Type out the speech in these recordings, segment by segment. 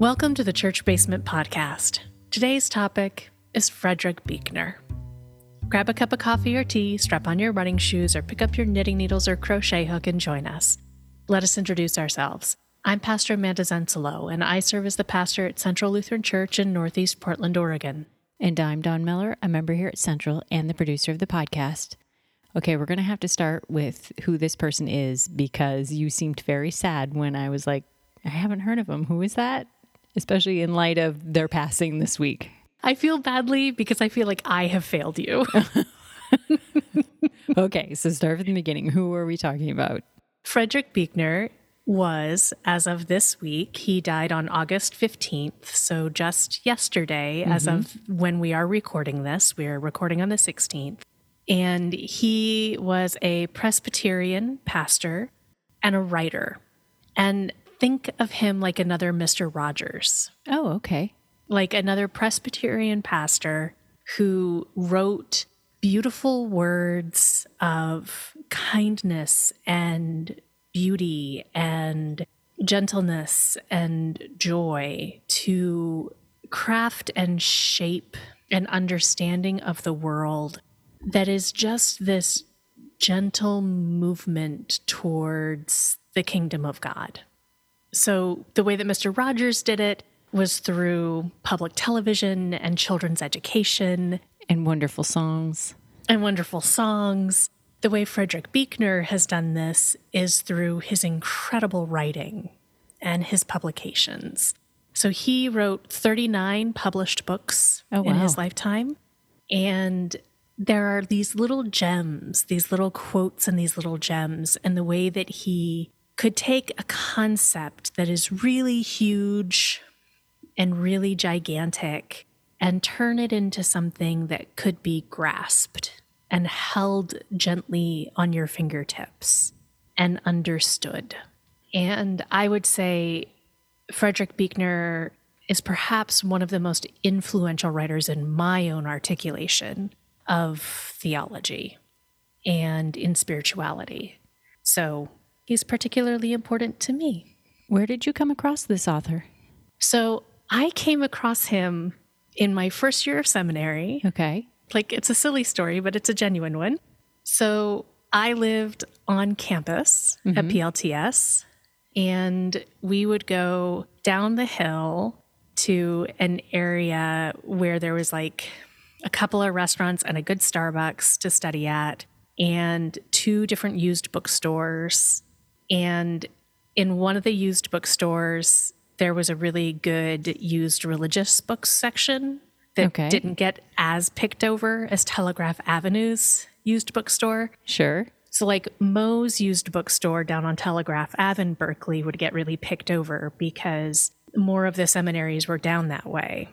Welcome to the Church Basement Podcast. Today's topic is Frederick Buechner. Grab a cup of coffee or tea, strap on your running shoes, or pick up your knitting needles or crochet hook and join us. Let us introduce ourselves. I'm Pastor Amanda Zensalo, and I serve as the pastor at Central Lutheran Church in Northeast Portland, Oregon. And I'm Don Miller, a member here at Central and the producer of the podcast. Okay, we're going to have to start with who this person is because you seemed very sad when I was like, I haven't heard of him. Who is that? Especially in light of their passing this week. I feel badly because I feel like I have failed you. okay, so start from the beginning. Who are we talking about? Frederick Buechner was, as of this week, he died on August 15th. So just yesterday, mm-hmm. as of when we are recording this, we're recording on the 16th. And he was a Presbyterian pastor and a writer. And think of him like another Mr. Rogers. Oh, okay. Like another Presbyterian pastor who wrote beautiful words of kindness and beauty and gentleness and joy to craft and shape an understanding of the world that is just this gentle movement towards the kingdom of God. So, the way that Mr. Rogers did it was through public television and children's education and wonderful songs. And wonderful songs the way Frederick Buechner has done this is through his incredible writing and his publications. So he wrote 39 published books oh, wow. in his lifetime. And there are these little gems, these little quotes and these little gems, and the way that he could take a concept that is really huge and really gigantic and turn it into something that could be grasped and held gently on your fingertips and understood. And I would say Frederick Buechner is perhaps one of the most influential writers in my own articulation of theology and in spirituality. So he's particularly important to me. Where did you come across this author? So I came across him in my first year of seminary. Okay. Like it's a silly story, but it's a genuine one. So I lived on campus mm-hmm. at PLTS, and we would go down the hill to an area where there was like a couple of restaurants and a good Starbucks to study at, and two different used bookstores. And in one of the used bookstores, there was a really good used religious books section that okay. didn't get as picked over as Telegraph Avenue's used bookstore. Sure. So, like Moe's used bookstore down on Telegraph Ave in Berkeley would get really picked over because more of the seminaries were down that way.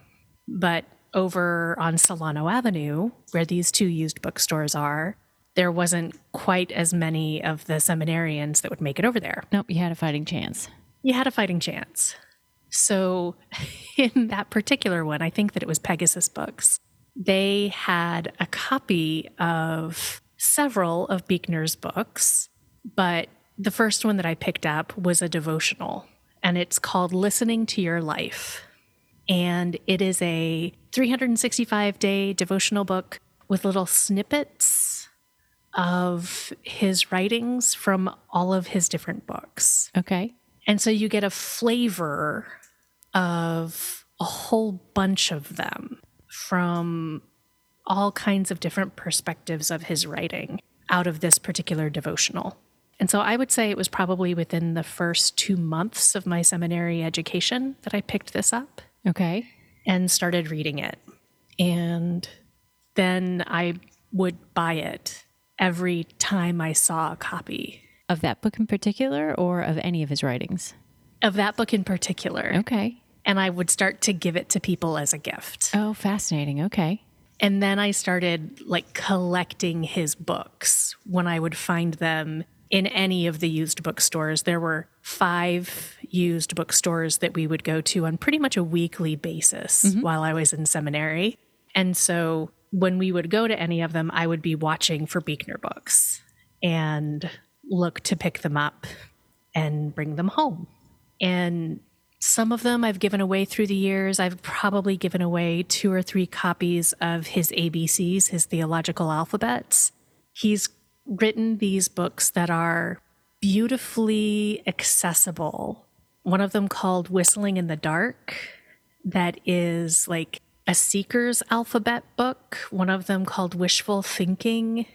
But over on Solano Avenue, where these two used bookstores are, there wasn't quite as many of the seminarians that would make it over there. Nope, you had a fighting chance. You had a fighting chance. So, in that particular one, I think that it was Pegasus Books, they had a copy of several of Buechner's books, but the first one that I picked up was a devotional, and it's called Listening to Your Life. And it is a 365 day devotional book with little snippets of his writings from all of his different books. Okay. And so you get a flavor of a whole bunch of them from all kinds of different perspectives of his writing out of this particular devotional. And so I would say it was probably within the first two months of my seminary education that I picked this up. Okay. And started reading it. And then I would buy it every time I saw a copy. Of that book in particular or of any of his writings? Of that book in particular. Okay. And I would start to give it to people as a gift. Oh, fascinating. Okay. And then I started like collecting his books when I would find them in any of the used bookstores. There were five used bookstores that we would go to on pretty much a weekly basis mm-hmm. while I was in seminary. And so when we would go to any of them, I would be watching for Buechner books and look to pick them up and bring them home. And Some of them I've given away through the years. I've probably given away two or three copies of his ABCs, his theological alphabets. He's written these books that are beautifully accessible. One of them called Whistling in the Dark, that is like a seeker's alphabet book. One of them called Wishful Thinking,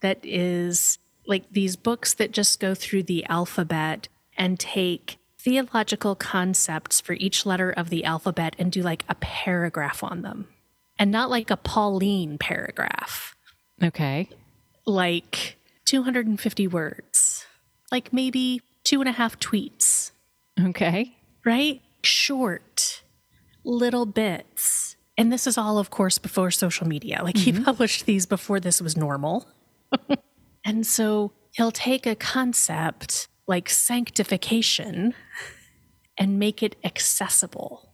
that is like these books that just go through the alphabet and take theological concepts for each letter of the alphabet and do like a paragraph on them. And not like a Pauline paragraph. Okay. Like 250 words, like maybe two and a half tweets, Okay. right? Short, little bits. And this is all, of course, before social media. Like he mm-hmm. published these before this was normal. and so he'll take a concept like sanctification and make it accessible.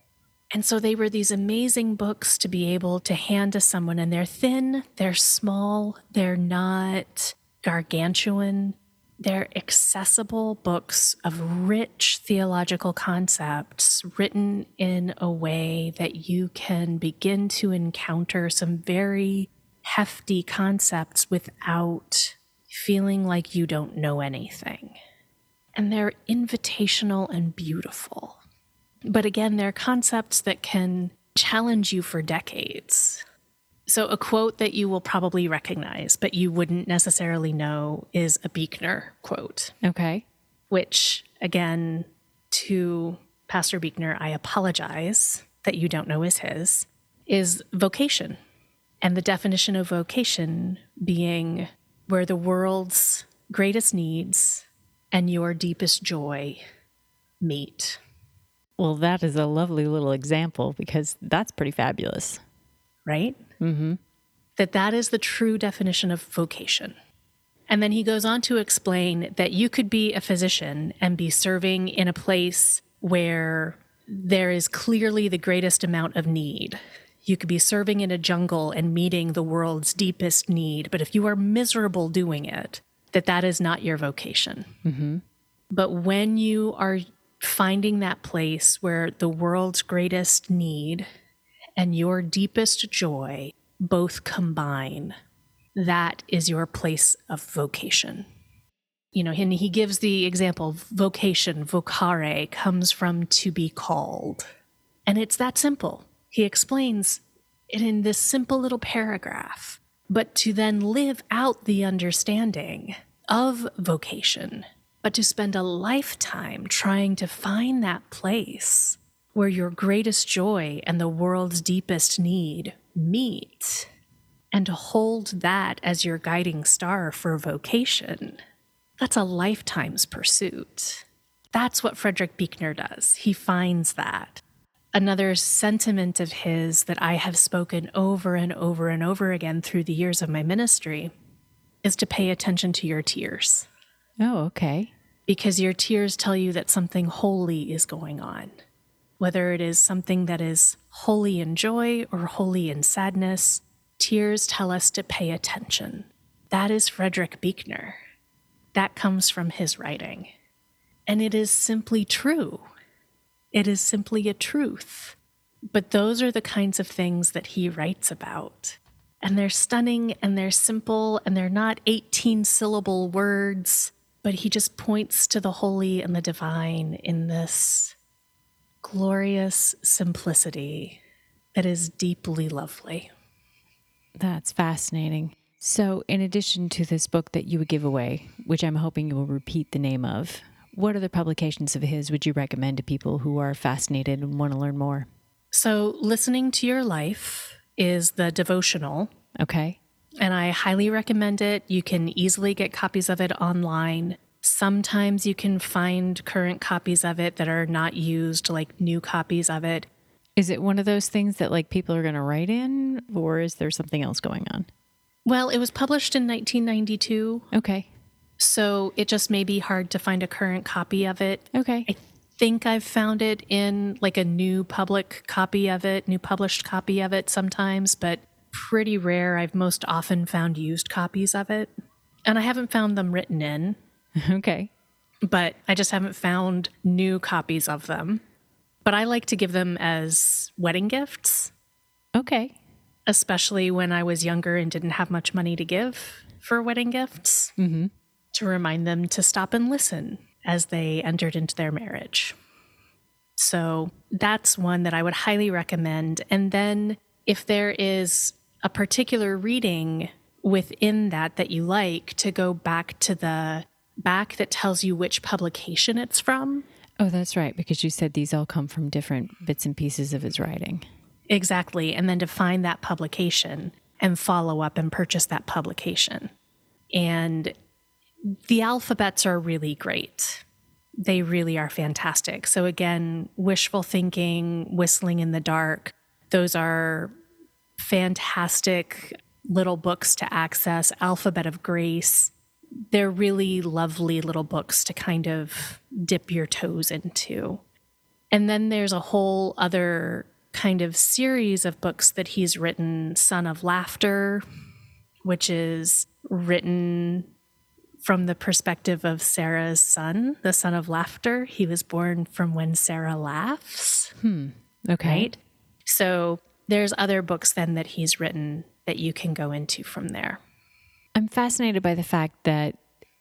And so they were these amazing books to be able to hand to someone, and they're thin, they're small, they're not gargantuan. They're accessible books of rich theological concepts written in a way that you can begin to encounter some very hefty concepts without feeling like you don't know anything. And they're invitational and beautiful. But again, they're concepts that can challenge you for decades. So, a quote that you will probably recognize, but you wouldn't necessarily know, is a Buechner quote, Okay. which, again, to Pastor Buechner, I apologize that you don't know is his, is vocation. And the definition of vocation being where the world's greatest needs and your deepest joy meet. Well, that is a lovely little example because that's pretty fabulous. right? Mm-hmm. That that is the true definition of vocation. And then he goes on to explain that you could be a physician and be serving in a place where there is clearly the greatest amount of need. You could be serving in a jungle and meeting the world's deepest need, but if you are miserable doing it, that that is not your vocation. But when you are finding that place where the world's greatest need and your deepest joy both combine, that is your place of vocation. You know, and he gives the example vocation, vocare, comes from to be called. And it's that simple. He explains it in this simple little paragraph. But to then live out the understanding of vocation, but to spend a lifetime trying to find that place where your greatest joy and the world's deepest need meet, and to hold that as your guiding star for vocation, that's a lifetime's pursuit. That's what Frederick Buechner does. He finds that. Another sentiment of his that I have spoken over and over and over again through the years of my ministry is to pay attention to your tears Oh, okay. because your tears tell you that something holy is going on. Whether it is something that is holy in joy or holy in sadness, tears tell us to pay attention. That is Frederick Buechner. That comes from his writing. And it is simply true. It is simply a truth. But those are the kinds of things that he writes about. And they're stunning and they're simple and they're not 18 syllable words, but he just points to the holy and the divine in this glorious simplicity that is deeply lovely. That's fascinating. So, in addition to this book that you would give away, which I'm hoping you will repeat the name of, what other publications of his would you recommend to people who are fascinated and want to learn more? So, listening to your life is the devotional, Okay. and I highly recommend it. You can easily get copies of it online. Sometimes you can find current copies of it that are not used, like new copies of it. Is it one of those things that like people are going to write in, or is there something else going on? Well, it was published in 1992, Okay. so it just may be hard to find a current copy of it. Okay. I think I've found it in like a new public copy of it, new published copy of it sometimes, but pretty rare. I've most often found used copies of it. And I haven't found them written in, Okay. but I just haven't found new copies of them. but I like to give them as wedding gifts, Okay. especially when I was younger and didn't have much money to give for wedding gifts, mm-hmm. to remind them to stop and listen as they entered into their marriage. So that's one that I would highly recommend. And then if there is a particular reading within that that you like, to go back to the back that tells you which publication it's from. Oh, that's right, because you said these all come from different bits and pieces of his writing. Exactly. And then to find that publication and follow up and purchase that publication. And the alphabets are really great. They really are fantastic. So, again, wishful thinking, whistling in the dark, those are fantastic little books to access. Alphabet of Grace, they're really lovely little books to kind of dip your toes into. And then there's a whole other kind of series of books that he's written Son of Laughter, which is written from the perspective of Sarah's son, the son of laughter. He was born from when Sarah laughs, hmm. Okay. right? So there's other books then that he's written that you can go into from there. I'm fascinated by the fact that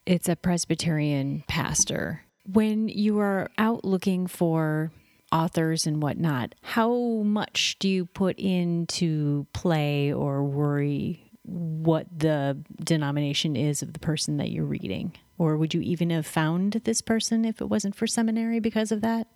it's a Presbyterian pastor. When you are out looking for authors and whatnot, how much do you put into play or worry what the denomination is of the person that you're reading? Or would you even have found this person if it wasn't for seminary because of that?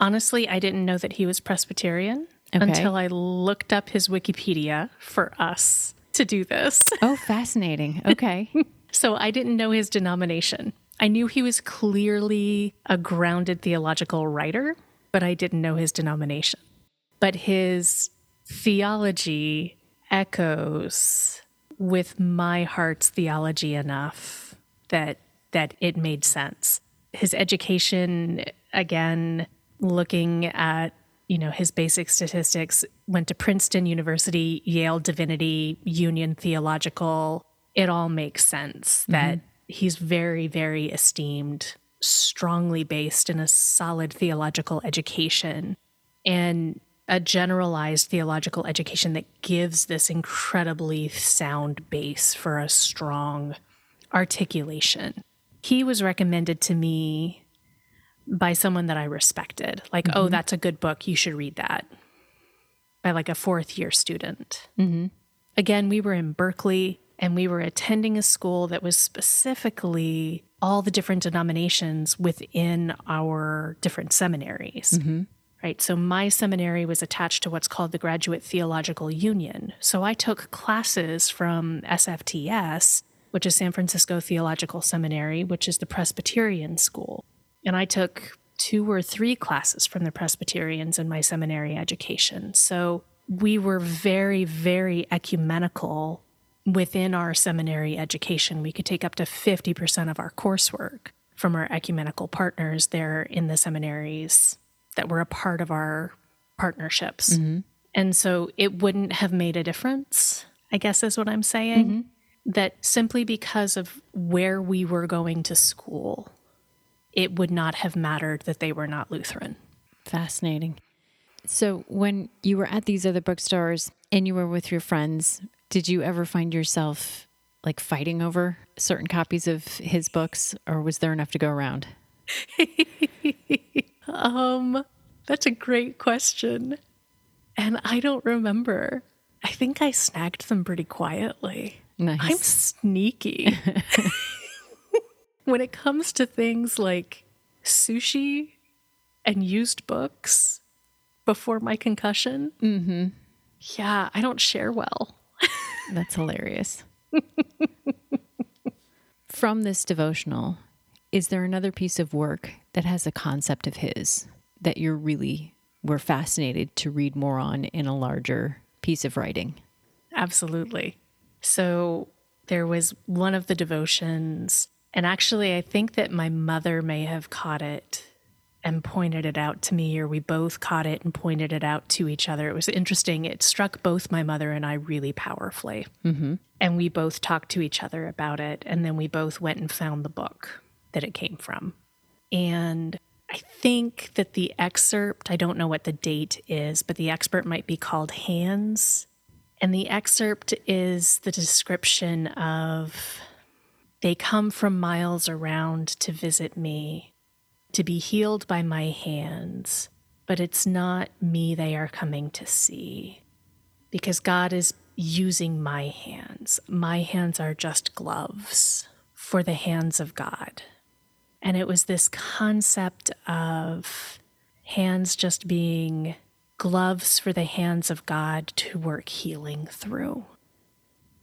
Honestly, I didn't know that he was Presbyterian Okay. until I looked up his Wikipedia for us to do this. Oh, fascinating. Okay. So I didn't know his denomination. I knew he was clearly a grounded theological writer, but I didn't know his denomination. But his theology echoes with my heart's theology enough that that it made sense. His education again looking at you know his basic statistics went to Princeton University, Yale Divinity, Union Theological. It all makes sense mm-hmm. that he's very very esteemed, strongly based in a solid theological education and a generalized theological education that gives this incredibly sound base for a strong articulation. He was recommended to me by someone that I respected. Like, oh, mm-hmm. that's a good book. You should read that. By like a fourth year student. Mm-hmm. Again, we were in Berkeley and we were attending a school that was specifically all the different denominations within our different seminaries. Mm-hmm. Right. So my seminary was attached to what's called the Graduate Theological Union. So I took classes from SFTS, which is San Francisco Theological Seminary, which is the Presbyterian school. And I took two or three classes from the Presbyterians in my seminary education. So we were very, very ecumenical within our seminary education. We could take up to 50% of our coursework from our ecumenical partners there in the seminaries that were a part of our partnerships. Mm-hmm. And so it wouldn't have made a difference, I guess is what I'm saying. Mm-hmm. That simply because of where we were going to school, it would not have mattered that they were not Lutheran. Fascinating. So, when you were at these other bookstores and you were with your friends, did you ever find yourself like fighting over certain copies of his books, or was there enough to go around? Um, that's a great question. And I don't remember. I think I snagged them pretty quietly. Nice. I'm sneaky. when it comes to things like sushi and used books before my concussion, mm-hmm. yeah, I don't share well. That's hilarious. From this devotional, is there another piece of work that has a concept of his that you're really were fascinated to read more on in a larger piece of writing? Absolutely. So there was one of the devotions, and actually, I think that my mother may have caught it and pointed it out to me, or we both caught it and pointed it out to each other. It was interesting. It struck both my mother and I really powerfully. Mm-hmm. And we both talked to each other about it. And then we both went and found the book that it came from. And I think that the excerpt, I don't know what the date is, but the excerpt might be called Hands. And the excerpt is the description of they come from miles around to visit me, to be healed by my hands, but it's not me they are coming to see. Because God is using my hands. My hands are just gloves for the hands of God. And it was this concept of hands just being gloves for the hands of God to work healing through.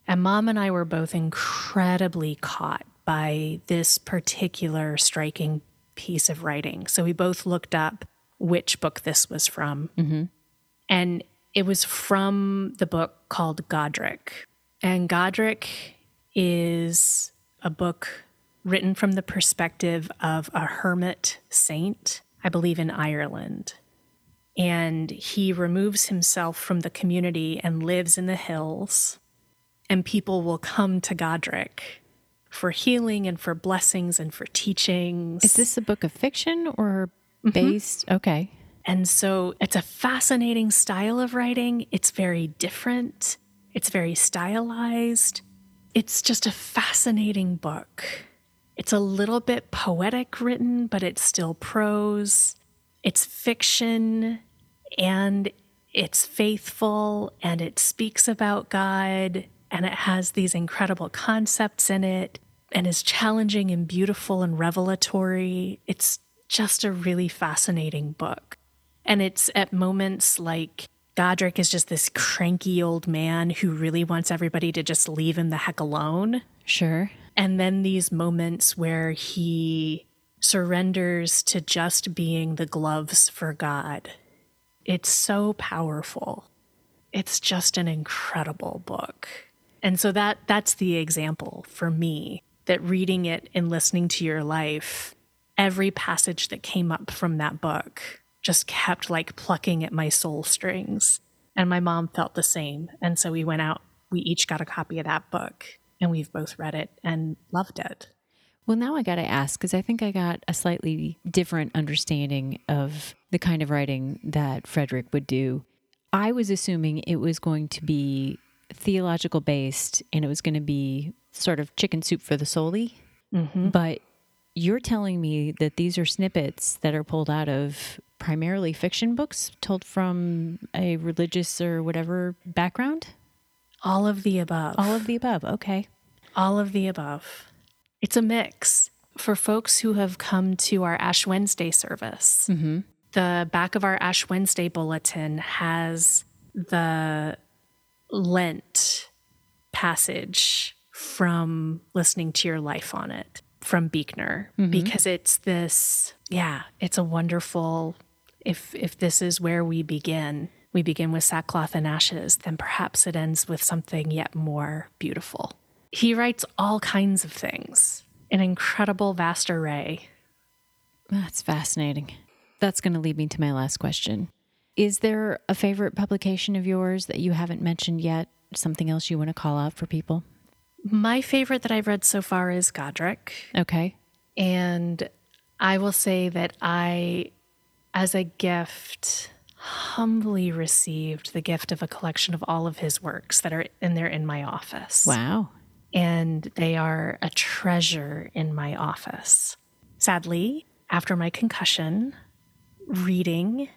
And mom and I were both incredibly caught by this particular striking piece of writing. So we both looked up which book this was from. Mm-hmm. And it was from the book called Godric. And Godric is a book written from the perspective of a hermit saint, I believe in Ireland. And he removes himself from the community and lives in the hills. And people will come to Godric for healing and for blessings and for teachings. Is this a book of fiction or based? Mm-hmm. Okay. And so it's a fascinating style of writing. It's very different, it's very stylized. It's just a fascinating book. It's a little bit poetic written, but it's still prose. It's fiction and it's faithful and it speaks about God and it has these incredible concepts in it and is challenging and beautiful and revelatory. It's just a really fascinating book. And it's at moments like Godric is just this cranky old man who really wants everybody to just leave him the heck alone. Sure. And then these moments where he surrenders to just being the gloves for God. It's so powerful. It's just an incredible book. And so that that's the example for me that reading it and listening to your life, every passage that came up from that book just kept like plucking at my soul strings. And my mom felt the same. And so we went out, we each got a copy of that book, and we've both read it and loved it. Well, now I got to ask because I think I got a slightly different understanding of the kind of writing that Frederick would do. I was assuming it was going to be theological based and it was going to be sort of chicken soup for the soul mm-hmm. But you're telling me that these are snippets that are pulled out of primarily fiction books told from a religious or whatever background? All of the above. All of the above. Okay. All of the above. It's a mix. For folks who have come to our Ash Wednesday service, mm-hmm. the back of our Ash Wednesday bulletin has the Lent passage from listening to your life on it from Buechner mm-hmm. because it's this yeah it's a wonderful if if this is where we begin, we begin with sackcloth and ashes, then perhaps it ends with something yet more beautiful. He writes all kinds of things, an incredible vast array. That's fascinating. That's going to lead me to my last question. Is there a favorite publication of yours that you haven't mentioned yet? Something else you want to call out for people? My favorite that I've read so far is Godric. Okay. And I will say that I as a gift, humbly received the gift of a collection of all of his works that are in there in my office. Wow. And they are a treasure in my office. Sadly, after my concussion, reading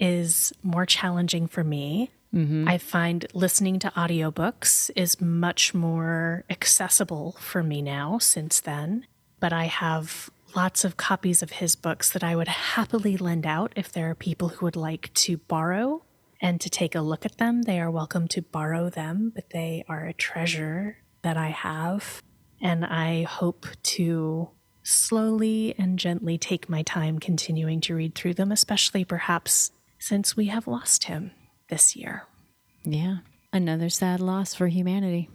is more challenging for me. Mm-hmm. I find listening to audiobooks is much more accessible for me now since then. But I have lots of copies of his books that I would happily lend out if there are people who would like to borrow and to take a look at them. They are welcome to borrow them, but they are a treasure that I have. And I hope to slowly and gently take my time continuing to read through them, especially perhaps since we have lost him this year. Yeah, another sad loss for humanity.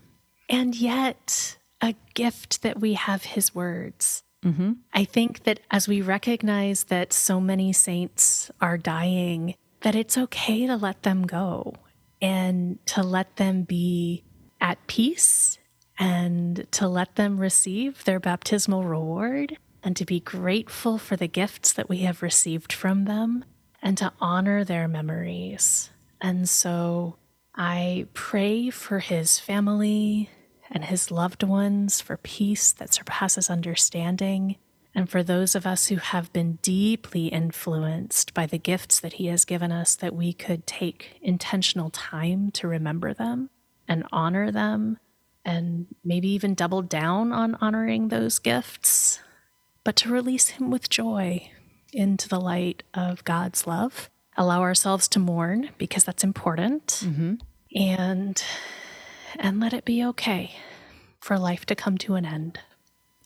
And yet, a gift that we have his words Mm-hmm. I think that as we recognize that so many saints are dying, that it's okay to let them go and to let them be at peace and to let them receive their baptismal reward. and to be grateful for the gifts that we have received from them and to honor their memories. And so I pray for his family and his loved ones for peace that surpasses understanding, and for those of us who have been deeply influenced by the gifts that he has given us, that we could take intentional time to remember them and honor them, and maybe even double down on honoring those gifts, but to release him with joy into the light of God's love. Allow ourselves to mourn because that's important. Mm-hmm. And and let it be okay for life to come to an end.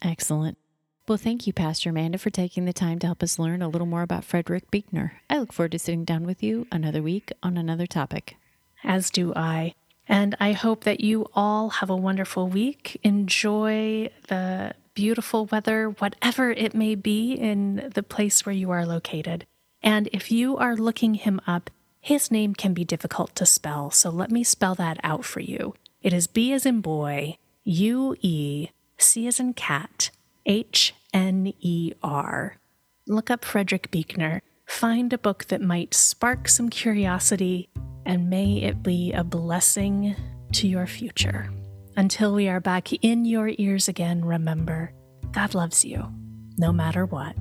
Excellent. Well, thank you, Pastor Amanda, for taking the time to help us learn a little more about Frederick Buechner. I look forward to sitting down with you another week on another topic. As do I. And I hope that you all have a wonderful week. Enjoy the beautiful weather, whatever it may be in the place where you are located. And if you are looking him up, his name can be difficult to spell, so let me spell that out for you. It is B as in boy, U E, C as in cat, H N E R. Look up Frederick Buechner. Find a book that might spark some curiosity, and may it be a blessing to your future. Until we are back in your ears again, remember God loves you, no matter what.